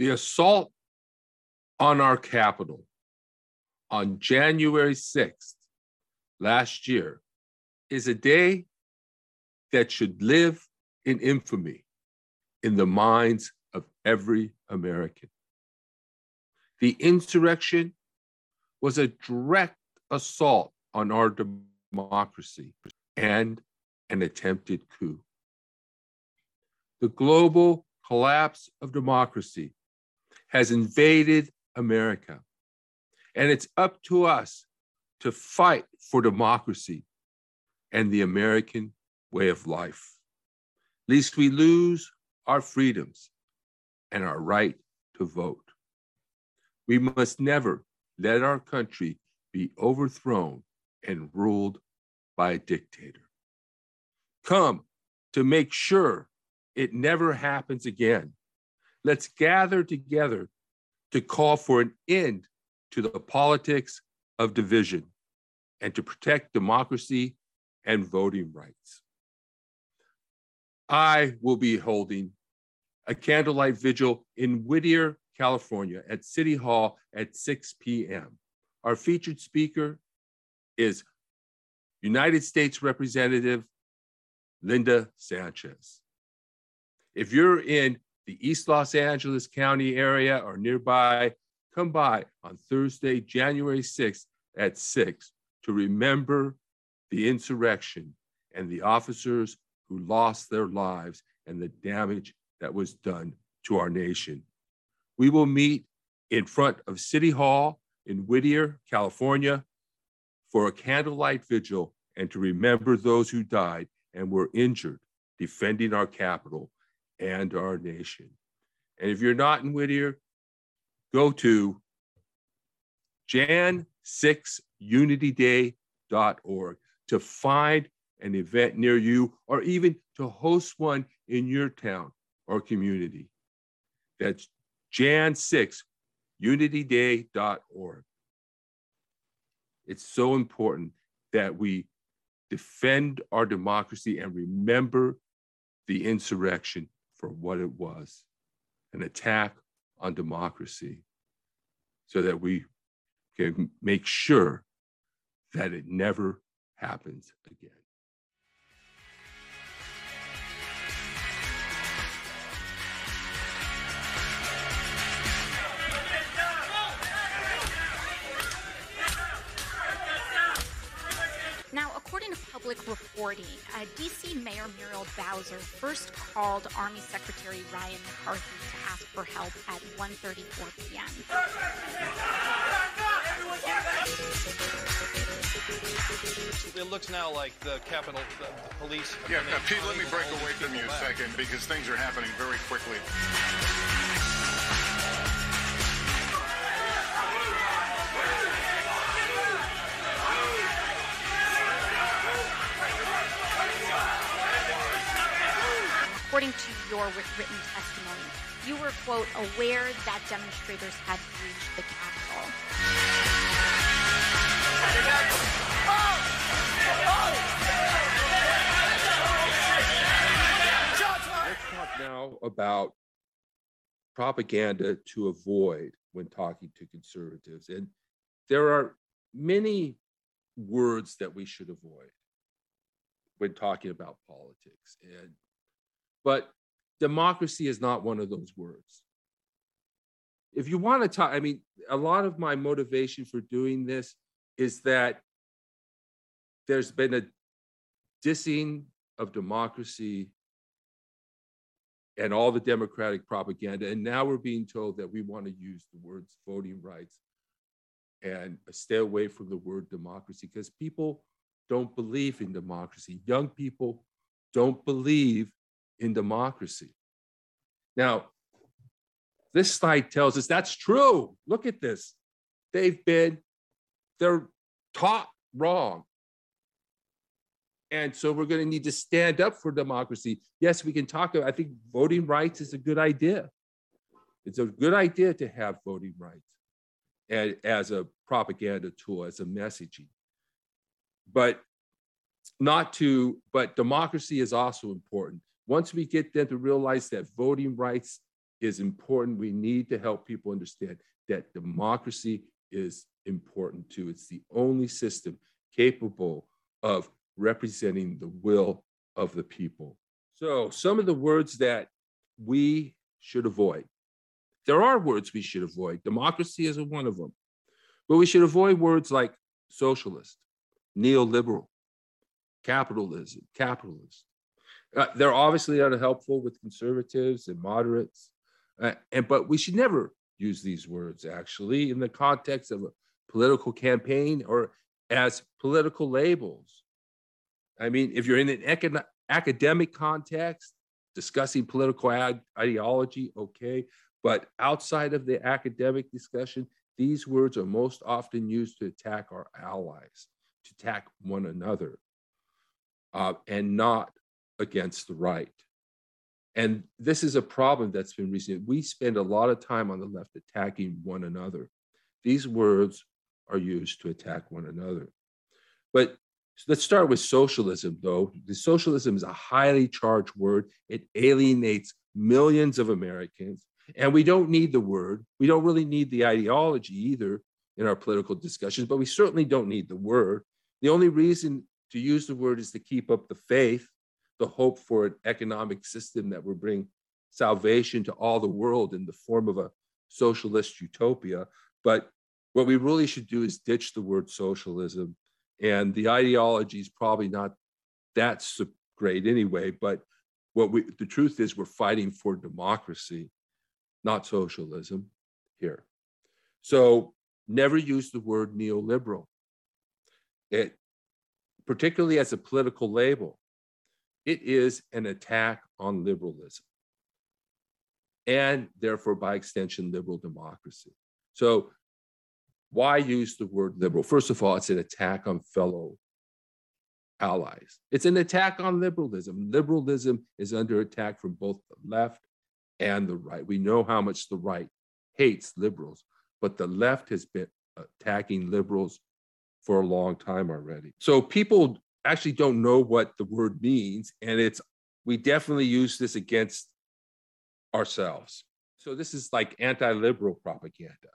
The assault on our Capitol on January 6th last year is a day that should live in infamy in the minds of every American. The insurrection was a direct assault on our democracy and an attempted coup. The global collapse of democracy has invaded America, and it's up to us to fight for democracy and the American way of life, lest we lose our freedoms and our right to vote. We must never let our country be overthrown and ruled by a dictator. Come to make sure it never happens again. Let's gather together to call for an end to the politics of division and to protect democracy and voting rights. I will be holding a candlelight vigil in Whittier, California at City Hall at 6 p.m. Our featured speaker is United States Representative Linda Sanchez. If you're in the East Los Angeles County area or nearby, come by on Thursday, January 6th at 6 to remember the insurrection and the officers who lost their lives and the damage that was done to our nation. We will meet in front of City Hall in Whittier, California, for a candlelight vigil and to remember those who died and were injured defending our Capitol and our nation. And if you're not in Whittier, go to jan6unityday.org to find an event near you or even to host one in your town or community. That's jan6unityday.org. It's so important that we defend our democracy and remember the insurrection for what it was an attack on democracy so that we can make sure that it never happens again. Reporting, uh, D.C. Mayor Muriel Bowser first called Army Secretary Ryan McCarthy to ask for help at 1:34 p.m. It looks now like the Capitol the, the police. Yeah, uh, Pete, let me break away from you a second because things are happening very quickly. According to your written testimony, you were, quote, aware that demonstrators had breached the Capitol. Let's talk now about propaganda to avoid when talking to conservatives. And there are many words that we should avoid when talking about politics. And but democracy is not one of those words. If you want to talk, I mean, a lot of my motivation for doing this is that there's been a dissing of democracy and all the democratic propaganda. And now we're being told that we want to use the words voting rights and stay away from the word democracy because people don't believe in democracy. Young people don't believe in democracy. Now, this slide tells us that's true. Look at this. They've been, they're taught wrong. And so we're going to need to stand up for democracy. Yes, we can talk about, I think voting rights is a good idea. It's a good idea to have voting rights and, as a propaganda tool, as a messaging. But not to, but democracy is also important once we get them to realize that voting rights is important. We need to help people understand that democracy is important too. It's the only system capable of representing the will of the people. So, some of the words that we should avoid. There are words we should avoid. Democracy is one of them. But we should avoid words like socialist, neoliberal, capitalism, capitalist. Uh, they're obviously unhelpful with conservatives and moderates, uh, and but we should never use these words actually in the context of a political campaign or as political labels. I mean, if you're in an academic context discussing political ad- ideology, okay, but outside of the academic discussion, these words are most often used to attack our allies, to attack one another, uh, and not against the right. And this is a problem that's been recent. We spend a lot of time on the left attacking one another. These words are used to attack one another. But let's start with socialism, though. The socialism is a highly charged word. It alienates millions of Americans. And we don't need the word. We don't really need the ideology either in our political discussions, but we certainly don't need the word. The only reason to use the word is to keep up the faith the hope for an economic system that will bring salvation to all the world in the form of a socialist utopia. But what we really should do is ditch the word socialism. And the ideology is probably not that great anyway. But what we, the truth is, we're fighting for democracy, not socialism here. So never use the word neoliberal. It, particularly as a political label, it is an attack on liberalism and therefore, by extension, liberal democracy. So, why use the word liberal? First of all, it's an attack on fellow allies. It's an attack on liberalism. Liberalism is under attack from both the left and the right. We know how much the right hates liberals, but the left has been attacking liberals for a long time already. So people actually don't know what the word means. And it's, we definitely use this against ourselves. So this is like anti liberal propaganda.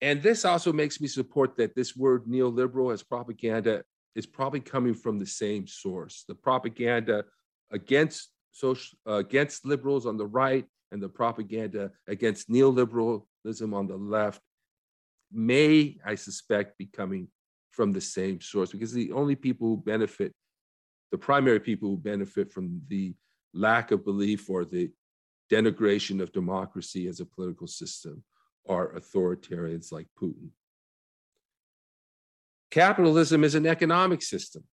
And this also makes me support that this word neoliberal as propaganda is probably coming from the same source. The propaganda against social, uh, against liberals on the right and the propaganda against neoliberalism on the left may, I suspect, be coming from the same source because the only people who benefit, the primary people who benefit from the lack of belief or the denigration of democracy as a political system are authoritarians like Putin. Capitalism is an economic system.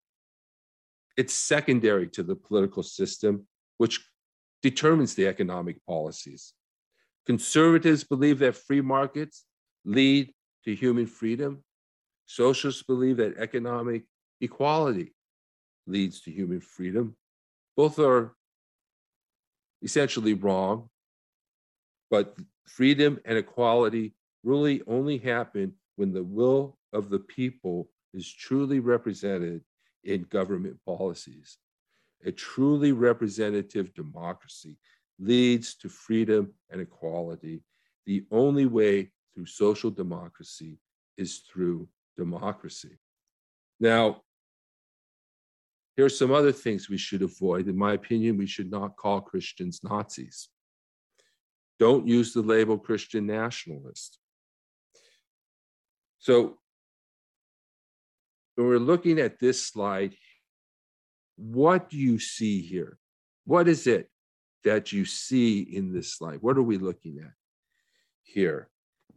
It's secondary to the political system, which determines the economic policies. Conservatives believe that free markets lead to human freedom Socialists believe that economic equality leads to human freedom. Both are essentially wrong, but freedom and equality really only happen when the will of the people is truly represented in government policies. A truly representative democracy leads to freedom and equality. The only way through social democracy is through democracy. Now, here are some other things we should avoid. In my opinion, we should not call Christians Nazis. Don't use the label Christian nationalist. So, when we're looking at this slide, what do you see here? What is it that you see in this slide? What are we looking at here?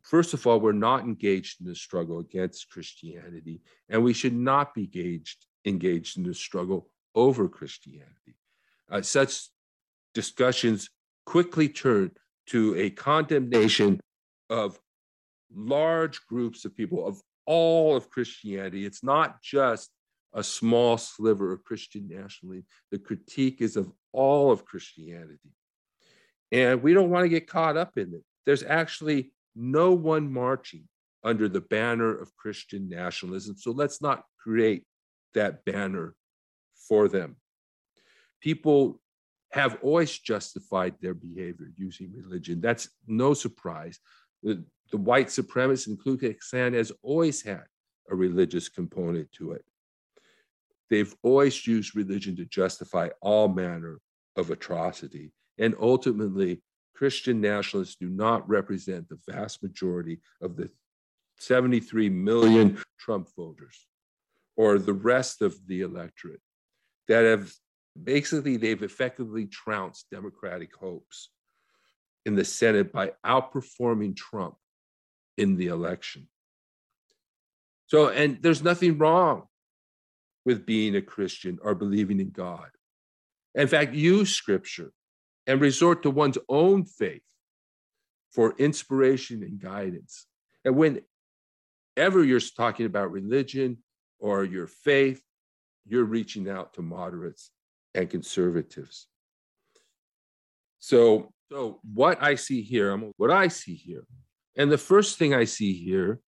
First of all, we're not engaged in the struggle against Christianity, and we should not be engaged, engaged in the struggle over Christianity. Uh, such discussions quickly turn to a condemnation of large groups of people, of all of Christianity. It's not just a small sliver of Christian nationalism. The critique is of all of Christianity. And we don't want to get caught up in it. There's actually no one marching under the banner of Christian nationalism. So let's not create that banner for them. People have always justified their behavior using religion. That's no surprise. The, the white supremacists and Ku Klux Klan has always had a religious component to it. They've always used religion to justify all manner of atrocity. And ultimately, Christian nationalists do not represent the vast majority of the 73 million Trump voters or the rest of the electorate that have basically they've effectively trounced democratic hopes in the senate by outperforming trump in the election. So and there's nothing wrong with being a christian or believing in god. In fact use scripture and resort to one's own faith for inspiration and guidance and whenever you're talking about religion or your faith you're reaching out to moderates and conservatives. So, so what I see here, what I see here, and the first thing I see here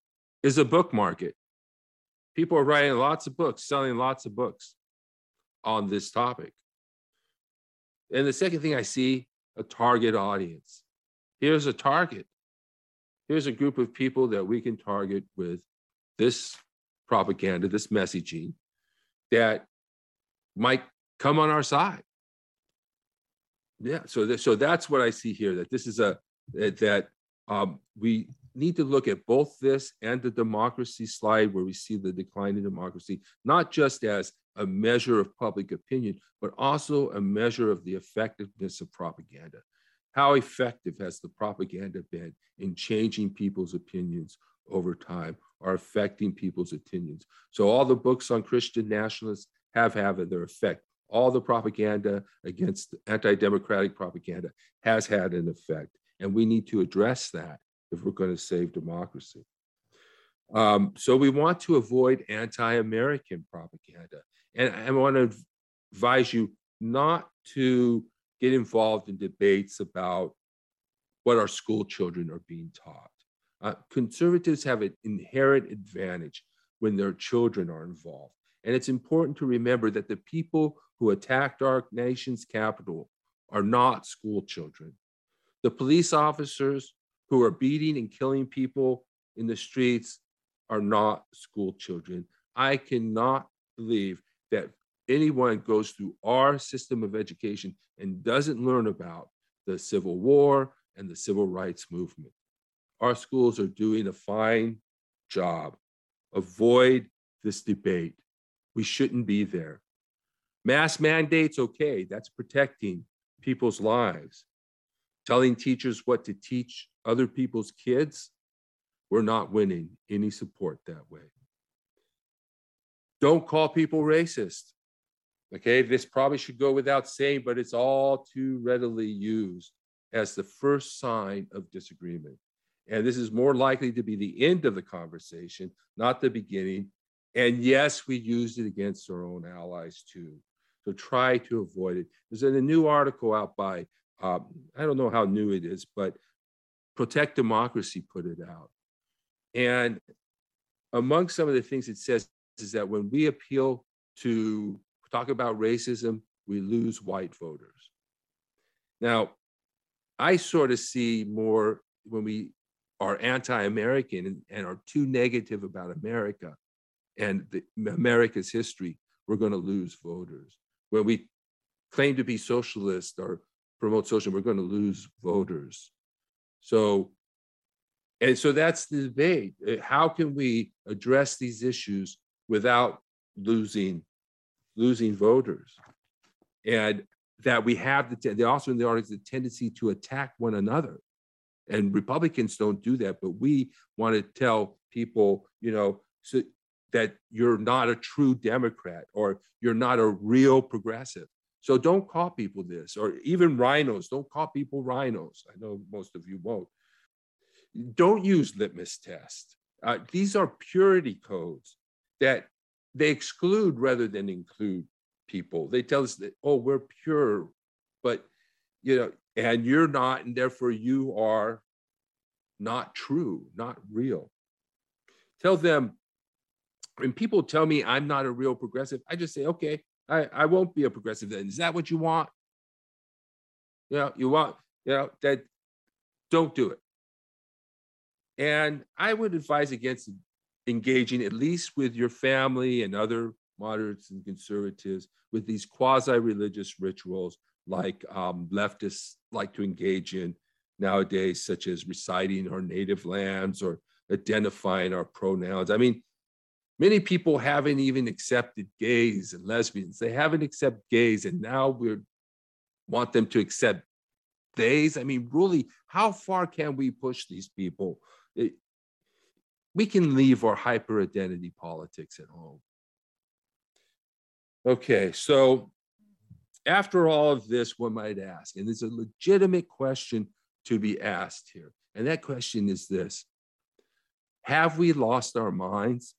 is a book market. People are writing lots of books, selling lots of books on this topic. And the second thing I see, a target audience. Here's a target. Here's a group of people that we can target with this propaganda, this messaging that might come on our side. Yeah, so th- so that's what I see here. That this is a that um, we need to look at both this and the democracy slide, where we see the decline in democracy, not just as a measure of public opinion, but also a measure of the effectiveness of propaganda. How effective has the propaganda been in changing people's opinions over time or affecting people's opinions? So all the books on Christian nationalists have had their effect all the propaganda against anti-democratic propaganda has had an effect and we need to address that if we're going to save democracy. Um, so we want to avoid anti-american propaganda. And i want to advise you not to get involved in debates about what our school children are being taught. Uh, conservatives have an inherent advantage when their children are involved. And it's important to remember that the people who attacked our nation's capital are not school children. The police officers who are beating and killing people in the streets are not school children. I cannot believe that anyone goes through our system of education and doesn't learn about the Civil War and the Civil Rights Movement. Our schools are doing a fine job. Avoid this debate. We shouldn't be there. Mass mandates, okay, that's protecting people's lives. Telling teachers what to teach other people's kids, we're not winning any support that way. Don't call people racist. Okay, this probably should go without saying, but it's all too readily used as the first sign of disagreement. And this is more likely to be the end of the conversation, not the beginning. And yes, we used it against our own allies too. So try to avoid it. There's a new article out by, um, I don't know how new it is, but Protect Democracy put it out. And among some of the things it says is that when we appeal to talk about racism, we lose white voters. Now, I sort of see more when we are anti-American and, and, are too negative about America and the, America's history, we're going to lose voters when we claim to be socialist or promote social, we're going to lose voters. So, and so that's the debate. Uh, how can we address these issues without losing losing voters? And that we have the they also in the article the tendency to attack one another. And Republicans don't do that, but we want to tell people, you know, so that you're not a true Democrat or you're not a real progressive. So don't call people this, or even RINOs. Don't call people RINOs. I know most of you won't. Don't use litmus test. Uh, these are purity codes that they exclude rather than include people. They tell us that, oh, we're pure, but, you know, and you're not, and therefore you are not true, not real. Tell them when people tell me I'm not a real progressive, I just say, okay, I, I won't be a progressive then. Is that what you want? You know, you want, you know, that don't do it. And I would advise against engaging, at least with your family and other moderates and conservatives, with these quasi religious rituals like um, leftists like to engage in nowadays, such as reciting our native lands or identifying our pronouns. I mean, many people haven't even accepted gays and lesbians. They haven't accepted gays, and now we want them to accept days. I mean, really, how far can we push these people? It, we can leave our hyper identity politics at home. Okay, so after all of this, one might ask, and there's a legitimate question to be asked here. And that question is this Have we lost our minds?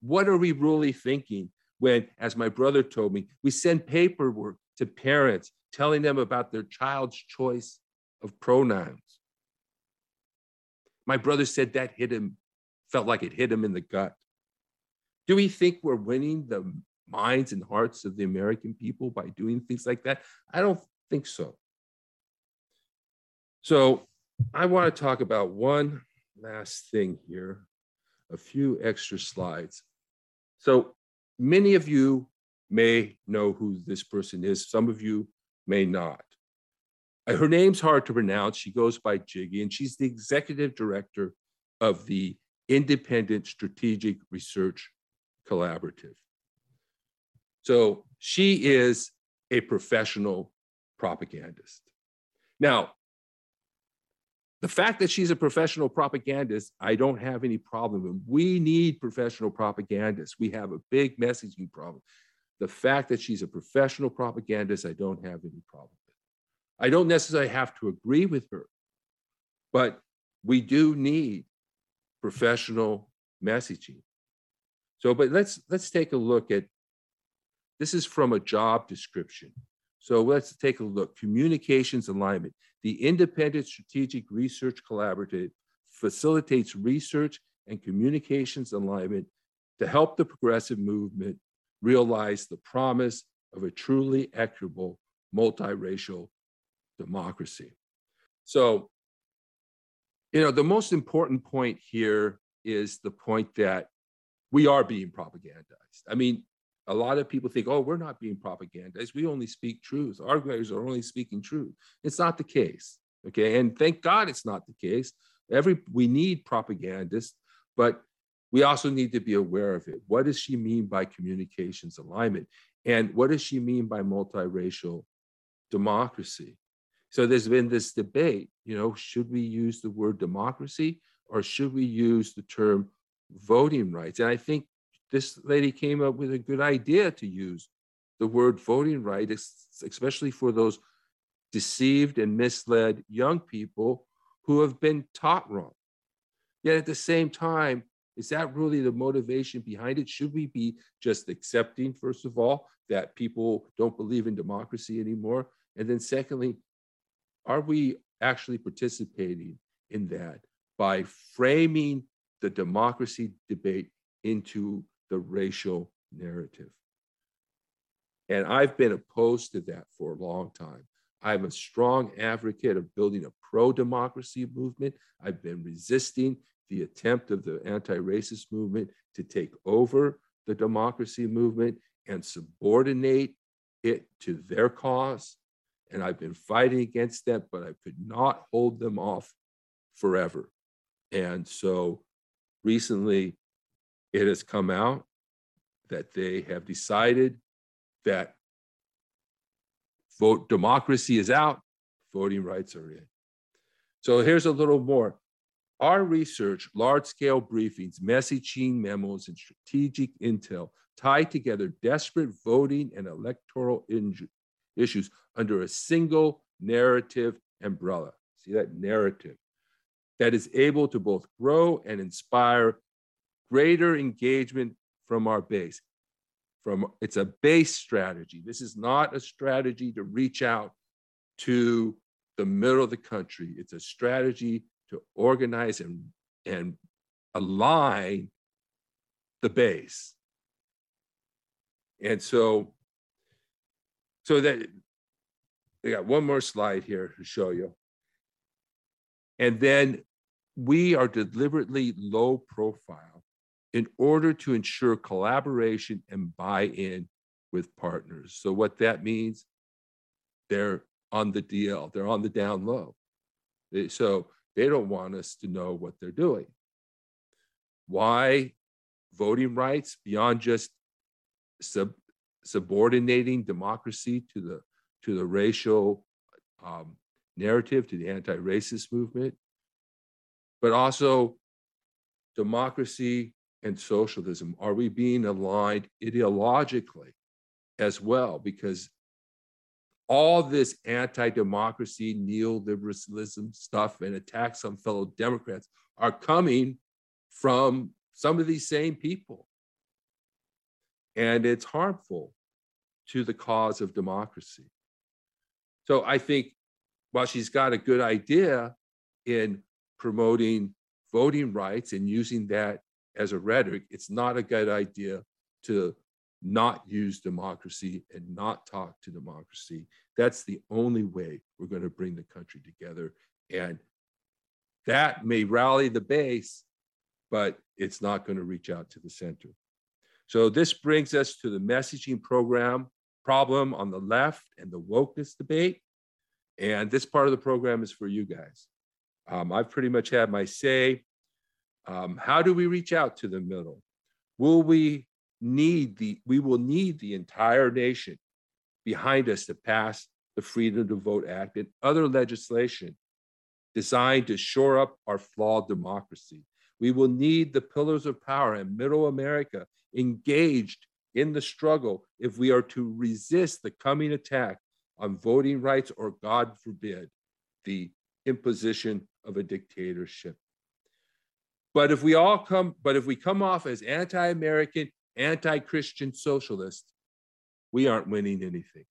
What are we really thinking when, as my brother told me, we send paperwork to parents telling them about their child's choice of pronouns? My brother said that hit him, felt like it hit him in the gut. Do we think we're winning the minds and hearts of the American people by doing things like that? I don't think so. So I want to talk about one last thing here, a few extra slides. So many of you may know who this person is. Some of you may not. Uh, her name's hard to pronounce. She goes by Jiggy, and she's the executive director of the Independent Strategic Research Collaborative. So she is a professional propagandist. Now, the fact that she's a professional propagandist, I don't have any problem with. We need professional propagandists. We have a big messaging problem. The fact that she's a professional propagandist, I don't have any problem with. I don't necessarily have to agree with her, but we do need professional messaging. So, but let's let's take a look at this is from a job description. So let's take a look. Communications alignment. The Independent Strategic Research Collaborative facilitates research and communications alignment to help the progressive movement realize the promise of a truly equitable multiracial democracy. So, you know, the most important point here is the point that we are being propagandized. I mean, a lot of people think, oh, we're not being propagandized. We only speak truth. Our guys are only speaking truth. It's not the case. Okay. And thank God it's not the case. Every we need propagandists, but we also need to be aware of it. What does she mean by communications alignment? And what does she mean by multiracial democracy? So there's been this debate, you know, should we use the word democracy or should we use the term voting rights? And I think this lady came up with a good idea to use the word voting right, especially for those deceived and misled young people who have been taught wrong. Yet at the same time, is that really the motivation behind it? Should we be just accepting, first of all, that people don't believe in democracy anymore? And then, secondly, are we actually participating in that by framing the democracy debate into the racial narrative. And I've been opposed to that for a long time. I'm a strong advocate of building a pro democracy movement. I've been resisting the attempt of the anti racist movement to take over the democracy movement and subordinate it to their cause. And I've been fighting against that, but I could not hold them off forever. And so recently, it has come out that they have decided that vote democracy is out, voting rights are in. So here's a little more. Our research, large scale briefings, messaging memos, and strategic intel tie together desperate voting and electoral issues under a single narrative umbrella. See that narrative that is able to both grow and inspire greater engagement from our base. From it's a base strategy. This is not a strategy to reach out to the middle of the country. It's a strategy to organize and, and align the base. And so, so that I got one more slide here to show you. And then we are deliberately low profile in order to ensure collaboration and buy in with partners. So, what that means, they're on the DL, they're on the down low. So, they don't want us to know what they're doing. Why voting rights beyond just sub, subordinating democracy to the to the racial um, narrative, to the anti-racist movement, but also democracy and socialism. Are we being aligned ideologically as well? Because all this anti-democracy, neoliberalism stuff and attacks on fellow Democrats are coming from some of these same people. And it's harmful to the cause of democracy. So I think while she's got a good idea in promoting voting rights and using that as a rhetoric, it's not a good idea to not use democracy and not talk to democracy. That's the only way we're going to bring the country together. And that may rally the base, but it's not going to reach out to the center. So this brings us to the messaging program problem on the left and the wokeness debate. And this part of the program is for you guys. Um, I've pretty much had my say. Um, how do we reach out to the middle? Will we need the, we will need the entire nation behind us to pass the Freedom to Vote Act and other legislation designed to shore up our flawed democracy. We will need the pillars of power and middle America engaged in the struggle if we are to resist the coming attack on voting rights or, God forbid, the imposition of a dictatorship. But if we all come, but if we come off as anti-American, anti-Christian socialists, we aren't winning anything.